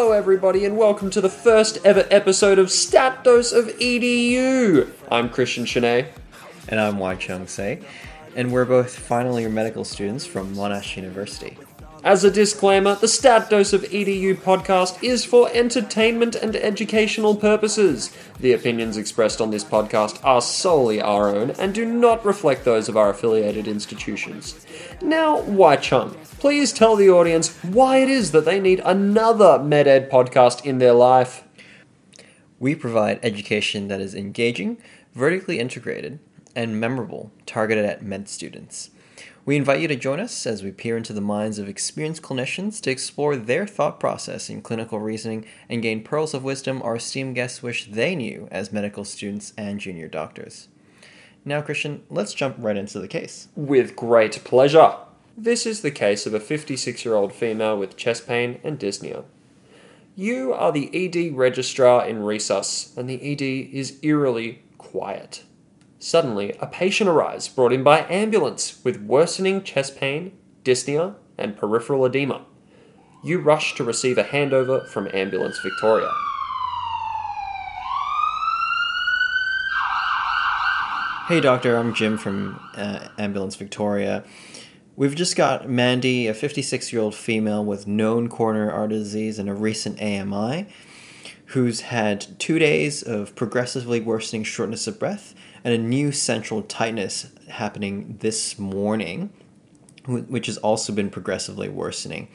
Hello, everybody, and welcome to the first ever episode of Stat Dose of EDU. I'm Christian Chenet. And I'm Wai Chung Se, and we're both final year medical students from Monash University. As a disclaimer, the Stat Dose of EDU podcast is for entertainment and educational purposes. The opinions expressed on this podcast are solely our own and do not reflect those of our affiliated institutions. Now, Wai Chung, please tell the audience why it is that they need another MedEd podcast in their life. We provide education that is engaging, vertically integrated, and memorable, targeted at med students. We invite you to join us as we peer into the minds of experienced clinicians to explore their thought process in clinical reasoning and gain pearls of wisdom our esteemed guests wish they knew as medical students and junior doctors. Now, Christian, let's jump right into the case. With great pleasure. This is the case of a 56 year old female with chest pain and dyspnea. You are the ED registrar in Resus, and the ED is eerily quiet. Suddenly, a patient arrives brought in by ambulance with worsening chest pain, dyspnea, and peripheral edema. You rush to receive a handover from Ambulance Victoria. Hey, doctor, I'm Jim from uh, Ambulance Victoria. We've just got Mandy, a 56 year old female with known coronary artery disease and a recent AMI, who's had two days of progressively worsening shortness of breath and a new central tightness happening this morning, which has also been progressively worsening.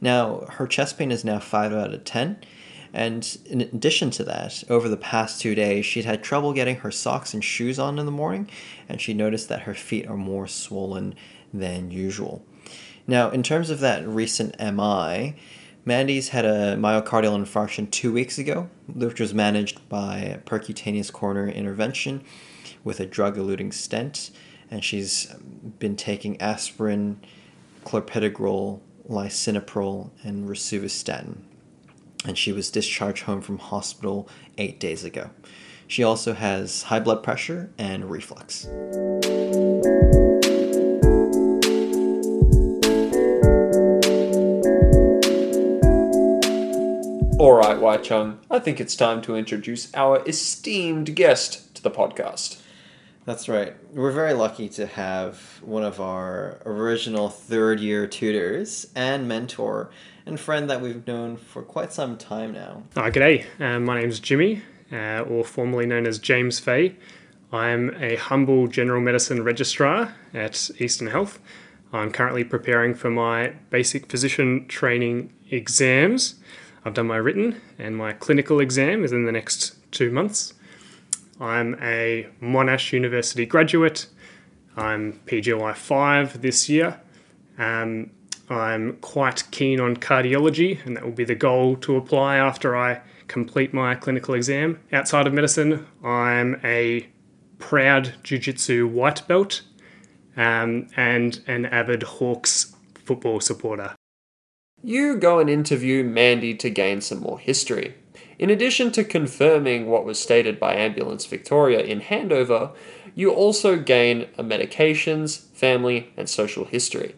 Now, her chest pain is now 5 out of 10. And in addition to that, over the past two days, she'd had trouble getting her socks and shoes on in the morning, and she noticed that her feet are more swollen than usual. Now, in terms of that recent MI, Mandy's had a myocardial infarction two weeks ago, which was managed by percutaneous coronary intervention with a drug eluting stent, and she's been taking aspirin, clopidogrel, lisinopril, and rosuvastatin. And she was discharged home from hospital eight days ago. She also has high blood pressure and reflux. Alright, Wai Chung, I think it's time to introduce our esteemed guest to the podcast. That's right. We're very lucky to have one of our original third year tutors and mentor and friend that we've known for quite some time now. Uh, g'day, uh, my name's Jimmy, uh, or formerly known as James Fay. I'm a humble general medicine registrar at Eastern Health. I'm currently preparing for my basic physician training exams. I've done my written and my clinical exam is in the next two months. I'm a Monash University graduate. I'm PGY 5 this year. Um, I'm quite keen on cardiology, and that will be the goal to apply after I complete my clinical exam. Outside of medicine, I'm a proud Jiu Jitsu white belt um, and an avid Hawks football supporter. You go and interview Mandy to gain some more history. In addition to confirming what was stated by Ambulance Victoria in handover, you also gain a medications, family, and social history.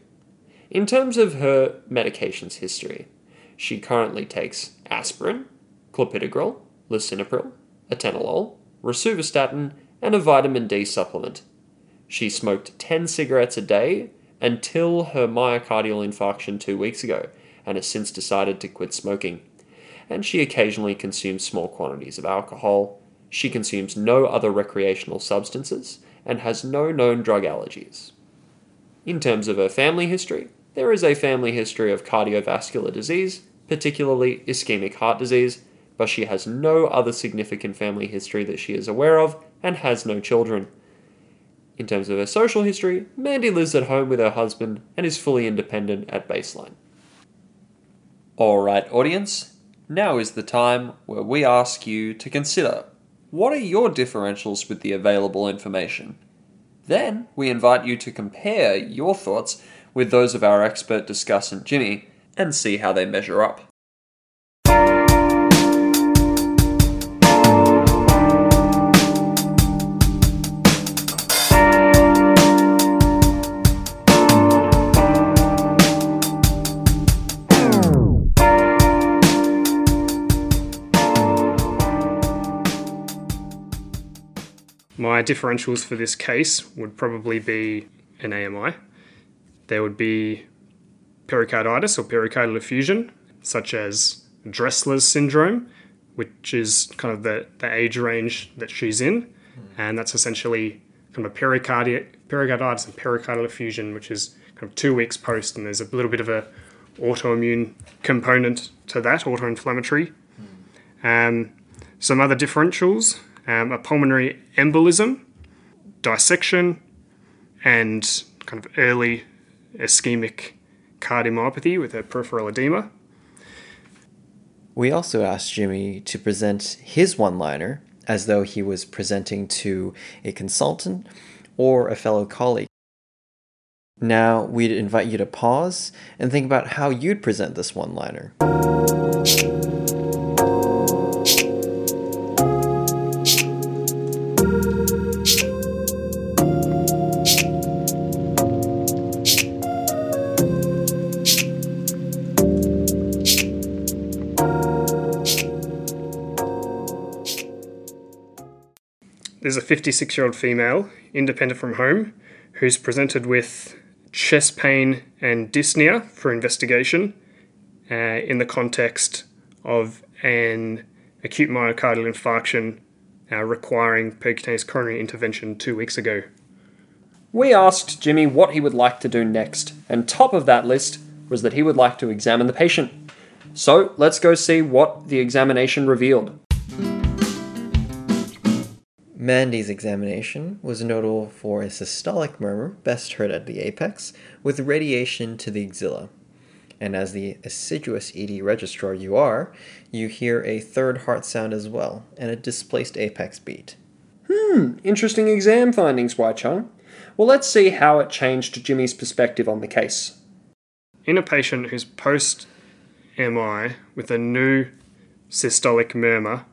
In terms of her medications history, she currently takes aspirin, clopidogrel, lisinopril, atenolol, rosuvastatin, and a vitamin D supplement. She smoked 10 cigarettes a day until her myocardial infarction two weeks ago and has since decided to quit smoking and she occasionally consumes small quantities of alcohol. She consumes no other recreational substances and has no known drug allergies. In terms of her family history, there is a family history of cardiovascular disease, particularly ischemic heart disease, but she has no other significant family history that she is aware of and has no children. In terms of her social history, Mandy lives at home with her husband and is fully independent at baseline. Alright, audience, now is the time where we ask you to consider what are your differentials with the available information? Then we invite you to compare your thoughts with those of our expert discussant Jimmy and see how they measure up. My differentials for this case would probably be an AMI. There would be pericarditis or pericardial effusion, such as Dressler's syndrome, which is kind of the, the age range that she's in. And that's essentially kind of a pericardi- pericarditis and pericardial effusion, which is kind of two weeks post, and there's a little bit of a autoimmune component to that, autoinflammatory. Um, some other differentials um, a pulmonary embolism, dissection, and kind of early ischemic cardiomyopathy with a peripheral edema. We also asked Jimmy to present his one liner as though he was presenting to a consultant or a fellow colleague. Now, we'd invite you to pause and think about how you'd present this one liner. 56 year old female, independent from home, who's presented with chest pain and dyspnea for investigation uh, in the context of an acute myocardial infarction uh, requiring percutaneous coronary intervention two weeks ago. We asked Jimmy what he would like to do next, and top of that list was that he would like to examine the patient. So let's go see what the examination revealed. Mandy's examination was notable for a systolic murmur, best heard at the apex, with radiation to the axilla. And as the assiduous ED registrar you are, you hear a third heart sound as well, and a displaced apex beat. Hmm, interesting exam findings, Wai Chung. Well, let's see how it changed Jimmy's perspective on the case. In a patient who's post MI with a new systolic murmur,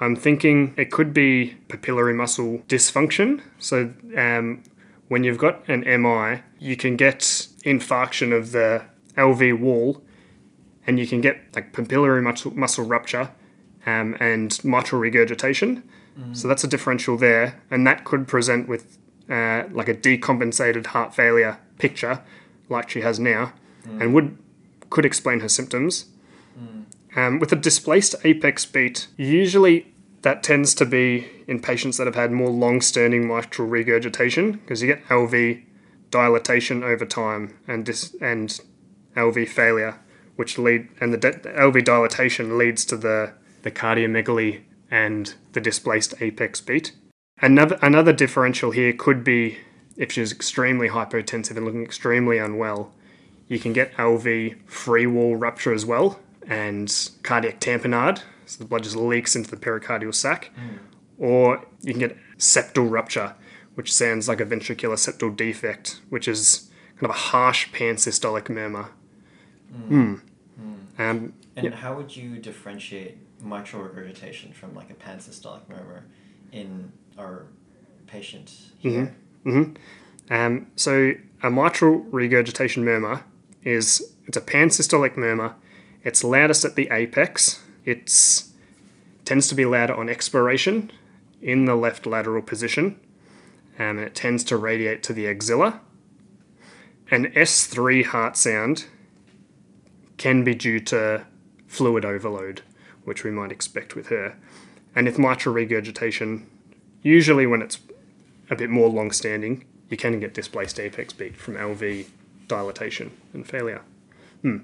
I'm thinking it could be papillary muscle dysfunction. So, um, when you've got an MI, you can get infarction of the LV wall and you can get like papillary muscle, muscle rupture um, and mitral regurgitation. So, that's a differential there. And that could present with uh, like a decompensated heart failure picture, like she has now, and would could explain her symptoms. Um, with a displaced apex beat, usually that tends to be in patients that have had more long-standing mitral regurgitation because you get LV dilatation over time and dis- and LV failure, which lead and the, de- the LV dilatation leads to the the cardiomegaly and the displaced apex beat. Another another differential here could be if she's extremely hypotensive and looking extremely unwell, you can get LV free wall rupture as well and cardiac tamponade, so the blood just leaks into the pericardial sac, or you can get septal rupture, which sounds like a ventricular septal defect, which is kind of a harsh pansystolic murmur. Hmm. Um, And how would you differentiate mitral regurgitation from like a pansystolic murmur in our patient here? Um, so a mitral regurgitation murmur is it's a pansystolic murmur. It's loudest at the apex. It tends to be louder on expiration in the left lateral position, and it tends to radiate to the axilla. An S3 heart sound can be due to fluid overload, which we might expect with her. And with mitral regurgitation, usually when it's a bit more long standing, you can get displaced apex beat from LV dilatation and failure. Hmm.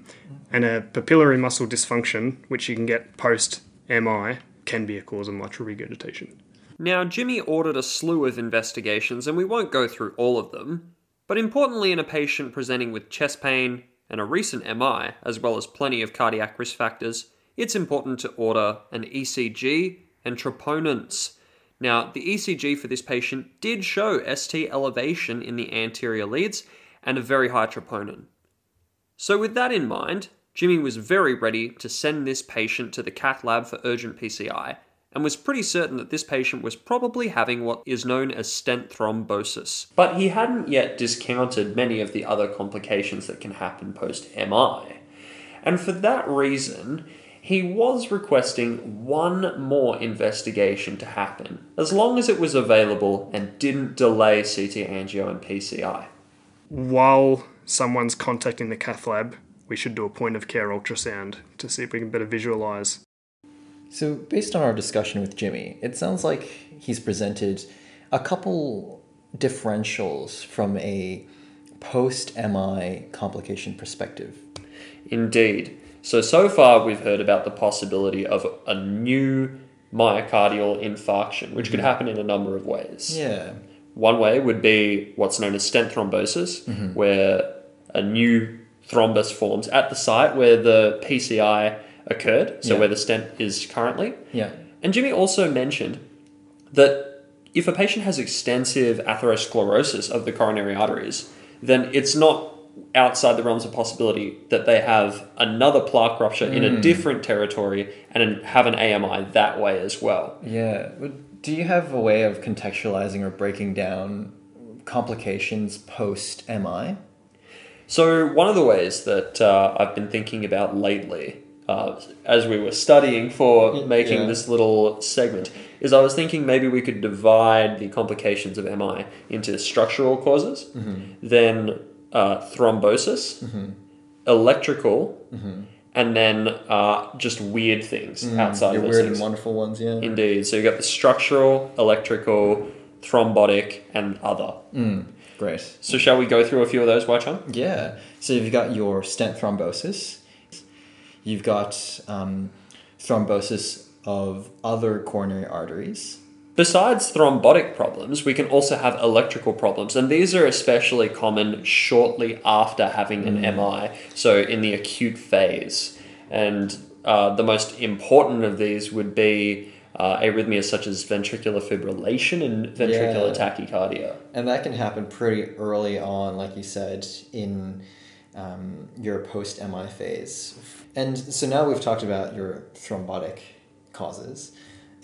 And a papillary muscle dysfunction, which you can get post MI, can be a cause of mitral regurgitation. Now, Jimmy ordered a slew of investigations, and we won't go through all of them. But importantly, in a patient presenting with chest pain and a recent MI, as well as plenty of cardiac risk factors, it's important to order an ECG and troponins. Now, the ECG for this patient did show ST elevation in the anterior leads and a very high troponin. So, with that in mind, Jimmy was very ready to send this patient to the cath lab for urgent PCI and was pretty certain that this patient was probably having what is known as stent thrombosis. But he hadn't yet discounted many of the other complications that can happen post MI. And for that reason, he was requesting one more investigation to happen, as long as it was available and didn't delay CT angio and PCI. While someone's contacting the cath lab, we should do a point of care ultrasound to see if we can better visualize. So, based on our discussion with Jimmy, it sounds like he's presented a couple differentials from a post MI complication perspective. Indeed. So, so far we've heard about the possibility of a new myocardial infarction, which could mm-hmm. happen in a number of ways. Yeah. One way would be what's known as stent thrombosis, mm-hmm. where a new thrombus forms at the site where the PCI occurred, so Yeah. where the stent is currently. Yeah. And Jimmy also mentioned that if a patient has extensive atherosclerosis of the coronary arteries, then it's not outside the realms of possibility that they have another plaque rupture in a hmm. different territory and have an AMI that way as well. Yeah. Do you have a way of contextualizing or breaking down complications post MI? So, one of the ways that uh, I've been thinking about lately, uh, as we were studying for making Yeah. this little segment, is I was thinking maybe we could divide the complications of MI into structural causes, then uh, thrombosis, electrical, and then uh, just weird things outside Your of those weird things. and wonderful ones, yeah. Indeed. So, you got the structural, electrical, thrombotic, and other. Great. So, shall we go through a few of those, Wai-Chung? Yeah. So you've got your stent thrombosis. You've got um, thrombosis of other coronary arteries. Besides thrombotic problems, we can also have electrical problems, and these are especially common shortly after having an MI, so in the acute phase. And uh, the most important of these would be uh, arrhythmias such as ventricular fibrillation and ventricular Yeah. tachycardia. And that can happen pretty early on, like you said, in um, your post MI phase. And so now we've talked about your thrombotic causes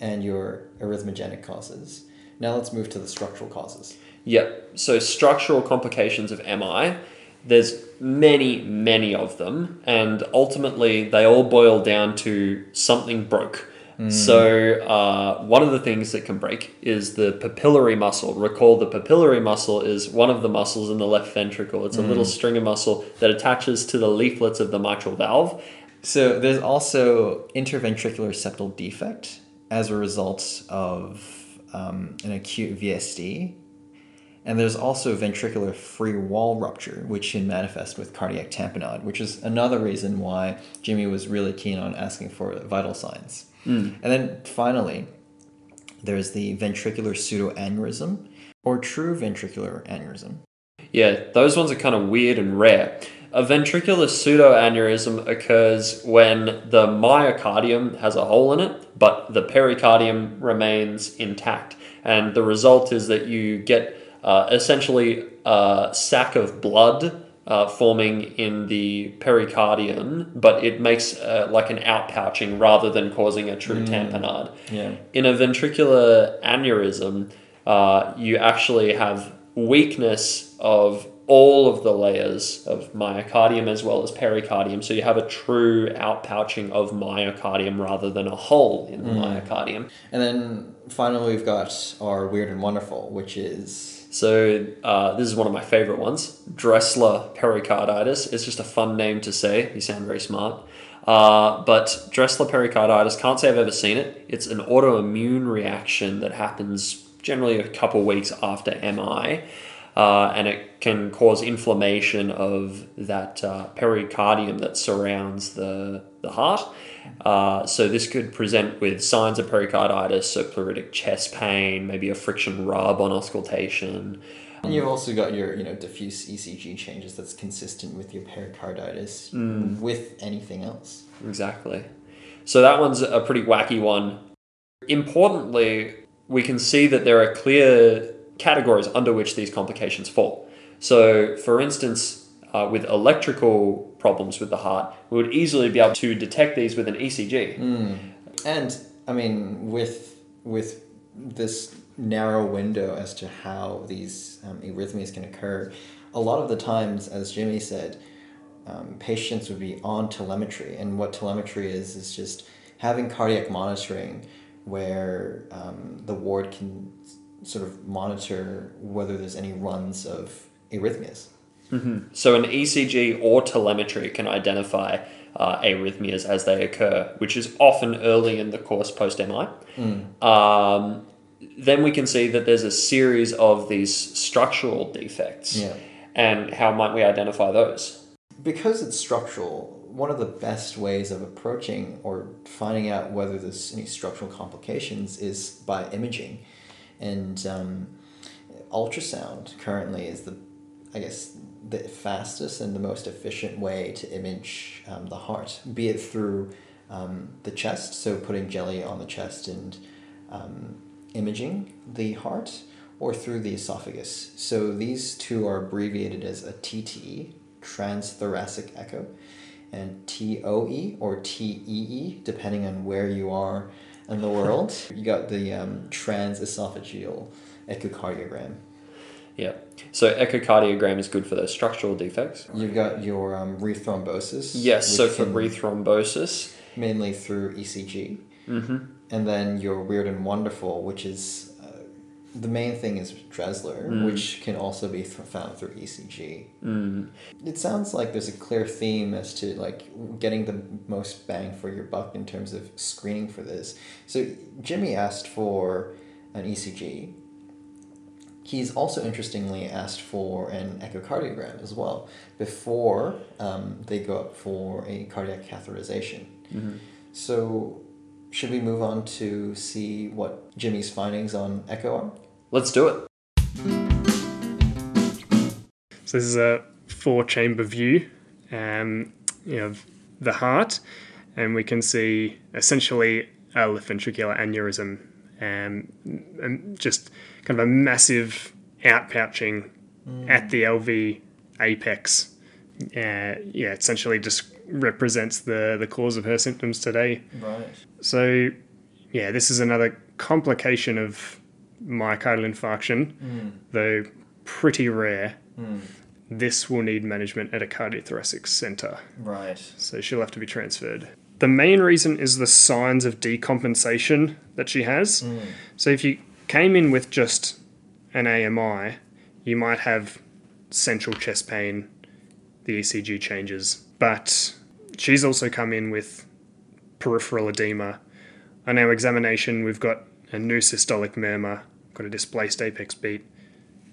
and your arrhythmogenic causes. Now let's move to the structural causes. Yep. So structural complications of MI, there's many, many of them, and ultimately they all boil down to something broke. So uh, one of the things that can break is the papillary muscle. Recall the papillary muscle is one of the muscles in the left ventricle. It's a little string of muscle that attaches to the leaflets of the mitral valve. So there's also interventricular septal defect as a result of um, an acute VSD. And there's also ventricular free wall rupture, which can manifest with cardiac tamponade, which is another reason why Jimmy was really keen on asking for vital signs. And then finally, there's the ventricular pseudoaneurysm or true ventricular aneurysm. Yeah, those ones are kind of weird and rare. A ventricular pseudoaneurysm occurs when the myocardium has a hole in it, but the pericardium remains intact. And the result is that you get uh, essentially a sack of blood uh, forming in the pericardium, but it makes uh, like an outpouching rather than causing a true tamponade. Yeah. In a ventricular aneurysm, uh, you actually have weakness of all of the layers of myocardium as well as pericardium. So you have a true outpouching of myocardium rather than a hole in the myocardium. And then finally, we've got our weird and wonderful, which is So uh, this is one of my favorite ones, Dressler pericarditis. It's just a fun name to say. You sound very smart. Uh, but Dressler pericarditis, can't say I've ever seen it. It's an autoimmune reaction that happens generally a couple weeks after MI. Uh, and it can cause inflammation of that uh, pericardium that surrounds the, the heart. Uh, so this could present with signs of pericarditis, so pleuritic chest pain, maybe a friction rub on auscultation. And you've also got your, you know, diffuse ECG changes that's consistent with your pericarditis with anything else. Exactly. So that one's a pretty wacky one. Importantly, we can see that there are clear categories under which these complications fall. So, for instance, uh, with electrical problems with the heart, we would easily be able to detect these with an ECG. And I mean, with with this narrow window as to how these um, arrhythmias can occur, a lot of the times, as Jimmy said, um, patients would be on telemetry. And what telemetry is, is just having cardiac monitoring where um, the ward can sort of monitor whether there's any runs of arrhythmias. So an ECG or telemetry can identify uh, arrhythmias as they occur, which is often early in the course post MI. Um, then we can see that there's a series of these structural defects. Yeah. And how might we identify those? Because it's structural, one of the best ways of approaching or finding out whether there's any structural complications is by imaging. And um, ultrasound currently is the, I guess, the fastest and the most efficient way to image um, the heart, be it through um, the chest, so putting jelly on the chest and um, imaging the heart, or through the esophagus. So these two are abbreviated as a TTE, transthoracic echo, and TOE or TEE, depending on where you are in the world. you got the um, transesophageal echocardiogram. Yeah. So echocardiogram is good for those structural defects. You've got your um, rethrombosis. Yes, so for rethrombosis. mainly through ECG, Mm-hmm. and then your weird and wonderful, which is the main thing is Dressler, Mm. which can also be th- found through ECG. Mm. It sounds like there's a clear theme as to like getting the most bang for your buck in terms of screening for this. So Jimmy asked for an ECG. He's also interestingly asked for an echocardiogram as well before um, they go up for a cardiac catheterization. Mm-hmm. So, should we move on to see what Jimmy's findings on echo are? Let's do it. So this is a four chamber view um, you know, the heart, and we can see essentially a left ventricular aneurysm, um, and just kind of a massive outpouching at the LV apex. Uh, yeah, essentially just represents the, the cause of her symptoms today. Right. So, yeah, this is another complication of myocardial infarction, hmm. though pretty rare. Hmm. This will need management at a cardiothoracic centre, Right. so she'll have to be transferred. The main reason is the signs of decompensation that she has. Hmm. So, if you came in with just an AMI, you might have central chest pain, the ECG changes, but she's also come in with peripheral edema. On our examination, we've got a new systolic murmur, got a displaced apex beat,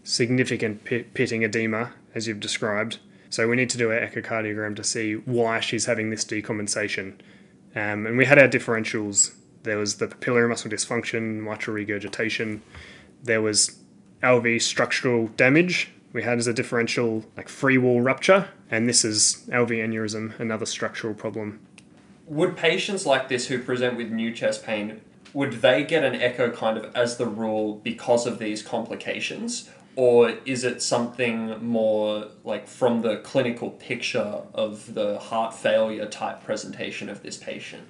significant pi- pitting edema, as you've described. So we need to do an echocardiogram to see why she's having this decompensation. Um, and we had our differentials. There was the papillary muscle dysfunction, mitral regurgitation. There was LV structural damage. We had as a differential like free wall rupture, and this is LV aneurysm, another structural problem. Would patients like this who present with new chest pain, would they get an echo kind of as the rule because of these complications? Or is it something more like from the clinical picture of the heart failure type presentation of this patient?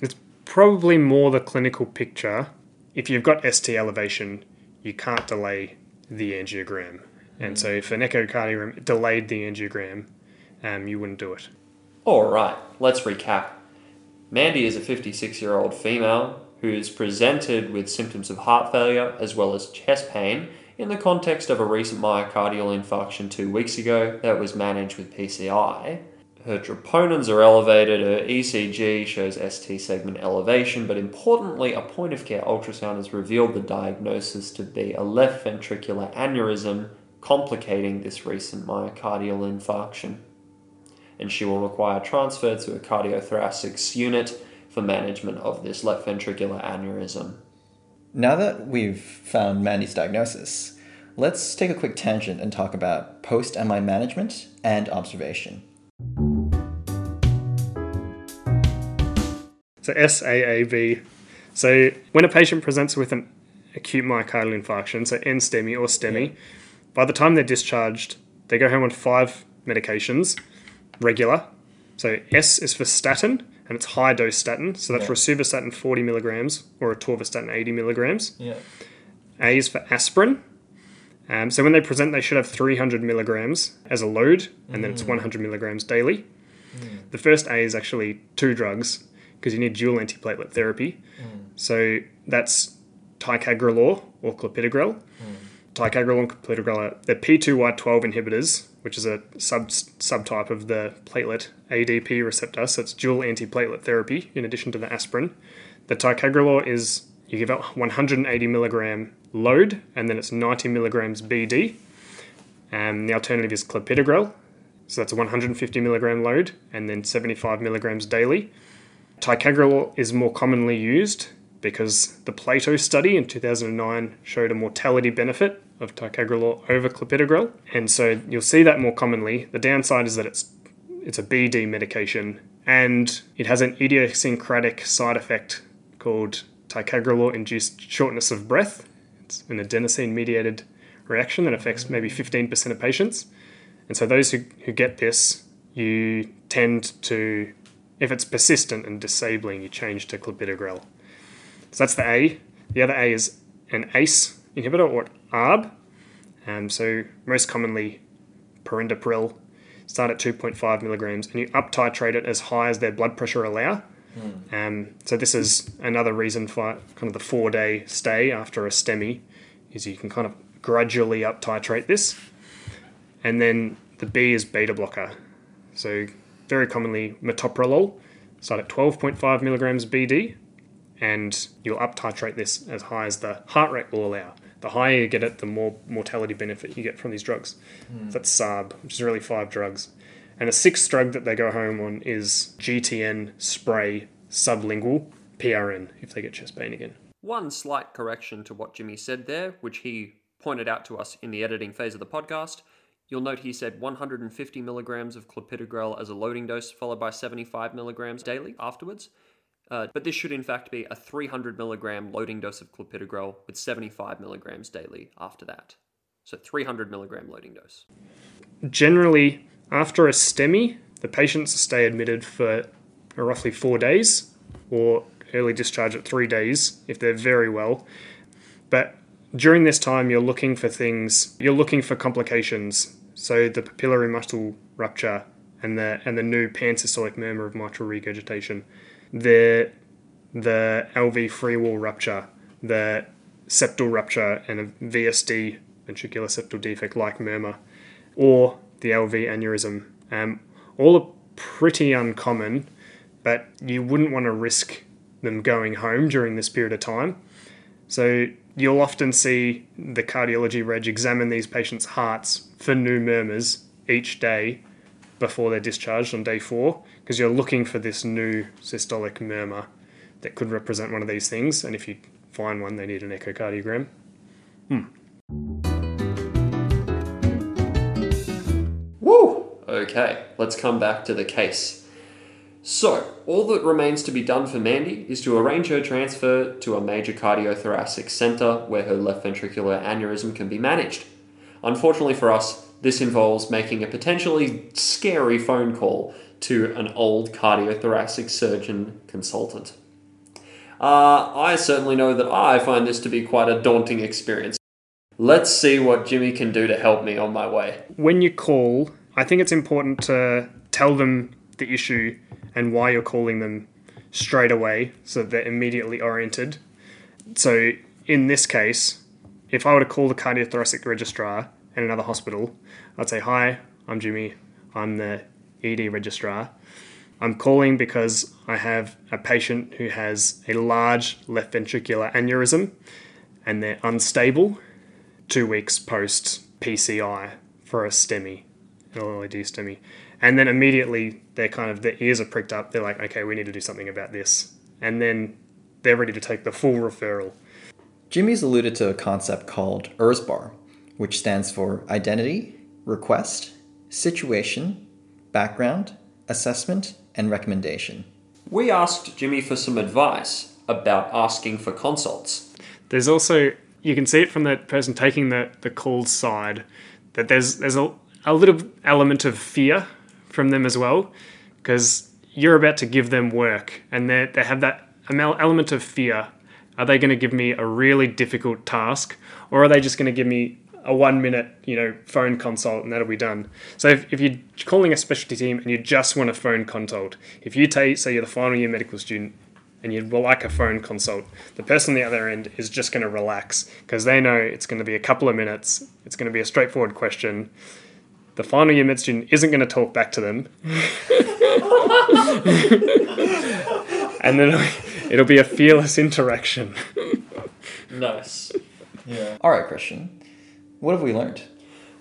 It's probably more the clinical picture. If you've got ST elevation, you can't delay the angiogram. And so if an echocardiogram delayed the angiogram, um, you wouldn't do it. All right, let's recap. Mandy is a 56 year old female who is presented with symptoms of heart failure as well as chest pain in the context of a recent myocardial infarction two weeks ago that was managed with PCI. Her troponins are elevated, her ECG shows ST segment elevation, but importantly, a point of care ultrasound has revealed the diagnosis to be a left ventricular aneurysm complicating this recent myocardial infarction and she will require transfer to a cardiothoracic unit for management of this left ventricular aneurysm. Now that we've found Mandy's diagnosis, let's take a quick tangent and talk about post MI management and observation. So SAAB. So when a patient presents with an acute myocardial infarction, so NSTEMI or STEMI, by the time they're discharged, they go home on five medications, regular. So S is for statin, and it's high dose statin. So that's Yeah. rosuvastatin 40 milligrams or atorvastatin 80 milligrams. Yeah. A is for aspirin, Um, so when they present, they should have 300 milligrams as a load, and then it's mm. 100 milligrams daily. Mm. The first A is actually two drugs because you need dual antiplatelet therapy. Mm. So that's ticagrelor or clopidogrel. Ticagrelor and clopidogrel are the P2Y12 inhibitors, which is a sub subtype of the platelet ADP receptor. So it's dual antiplatelet therapy in addition to the aspirin. The ticagrelor is you give out 180 milligram load, and then it's 90 milligrams BD. And the alternative is clopidogrel, so that's a 150 milligram load, and then 75 milligrams daily. Ticagrelor is more commonly used because the PLATO study in 2009 showed a mortality benefit of ticagrelor over clopidogrel, and so you'll see that more commonly. The downside is that it's it's a BD medication and it has an idiosyncratic side effect called ticagrelor induced shortness of breath. It's an adenosine mediated reaction that affects maybe 15% of patients. And so those who, who get this, you tend to, if it's persistent and disabling, you change to clopidogrel. So that's the A. The other A is an ACE inhibitor or ARB. Um, so most commonly perindopril. Start at 2.5 milligrams and you up titrate it as high as their blood pressure allow. Um, so this is another reason for kind of the four day stay after a STEMI, is you can kind of gradually up titrate this. And then the B is beta blocker. So very commonly metoprolol. Start at 12.5 milligrams BD, and you'll up titrate this as high as the heart rate will allow. The higher you get it, the more mortality benefit you get from these drugs. Hmm. That's SAAB, which is really five drugs. And the sixth drug that they go home on is GTN spray sublingual PRN if they get chest pain again. One slight correction to what Jimmy said there, which he pointed out to us in the editing phase of the podcast. You'll note he said 150 milligrams of clopidogrel as a loading dose, followed by 75 milligrams daily afterwards. Uh, but this should in fact be a 300 milligram loading dose of clopidogrel with 75 milligrams daily after that. So 300 milligram loading dose. Generally, after a STEMI, the patients stay admitted for roughly four days or early discharge at three days if they're very well. But during this time, you're looking for things, you're looking for complications. So the papillary muscle rupture and the, and the new pansystolic murmur of mitral regurgitation, the, the LV free wall rupture, the septal rupture, and a VSD, ventricular septal defect like murmur, or the LV aneurysm. Um, all are pretty uncommon, but you wouldn't want to risk them going home during this period of time. So you'll often see the cardiology reg examine these patients' hearts for new murmurs each day before they're discharged on day four, because you're looking for this new systolic murmur that could represent one of these things. And if you find one, they need an echocardiogram. Hmm. Woo! Okay, let's come back to the case. So, all that remains to be done for Mandy is to arrange her transfer to a major cardiothoracic centre where her left ventricular aneurysm can be managed. Unfortunately for us, this involves making a potentially scary phone call to an old cardiothoracic surgeon consultant. Uh, I certainly know that I find this to be quite a daunting experience. Let's see what Jimmy can do to help me on my way. when you call, I think it's important to tell them the issue and why you're calling them straight away so that they're immediately oriented. So, in this case, if I were to call the cardiothoracic registrar at another hospital, I'd say, Hi, I'm Jimmy, I'm the ED registrar. I'm calling because I have a patient who has a large left ventricular aneurysm and they're unstable two weeks post PCI for a STEMI, an LAD STEMI. And then immediately they're kind of, their ears are pricked up. They're like, okay, we need to do something about this. And then they're ready to take the full referral. Jimmy's alluded to a concept called ERSBAR, which stands for Identity, Request, Situation, Background, Assessment, and Recommendation. We asked Jimmy for some advice about asking for consults. There's also, you can see it from the person taking the, the call side, that there's, there's a, a little element of fear from them as well, because you're about to give them work and they they have that element of fear. Are they going to give me a really difficult task or are they just going to give me a one minute, you know, phone consult and that'll be done. So if, if you're calling a specialty team and you just want a phone consult, if you take, say you're the final year medical student and you'd like a phone consult, the person on the other end is just going to relax because they know it's going to be a couple of minutes, it's going to be a straightforward question. The final year med student isn't going to talk back to them. and then it'll, it'll be a fearless interaction. Nice. Yeah. All right, Christian. What have we learned?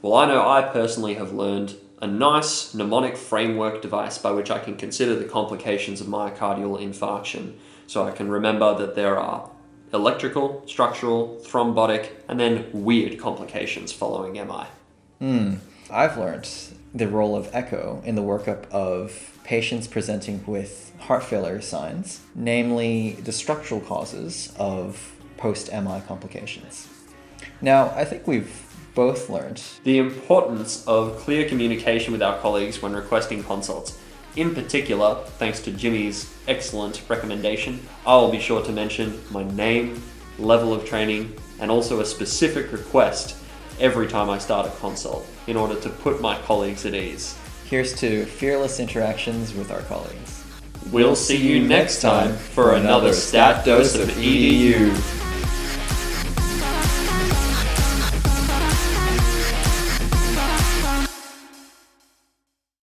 Well, I know I personally have learned a nice mnemonic framework device by which I can consider the complications of myocardial infarction. So I can remember that there are electrical, structural, thrombotic, and then weird complications following MI. Hmm. I've learned the role of echo in the workup of patients presenting with heart failure signs, namely the structural causes of post MI complications. Now, I think we've both learned The importance of clear communication with our colleagues when requesting consults. In particular, thanks to Jimmy's excellent recommendation, I will be sure to mention my name, level of training, and also a specific request every time I start a consult in order to put my colleagues at ease. here's to fearless interactions with our colleagues. We'll see you next time for another stat dose of EDU.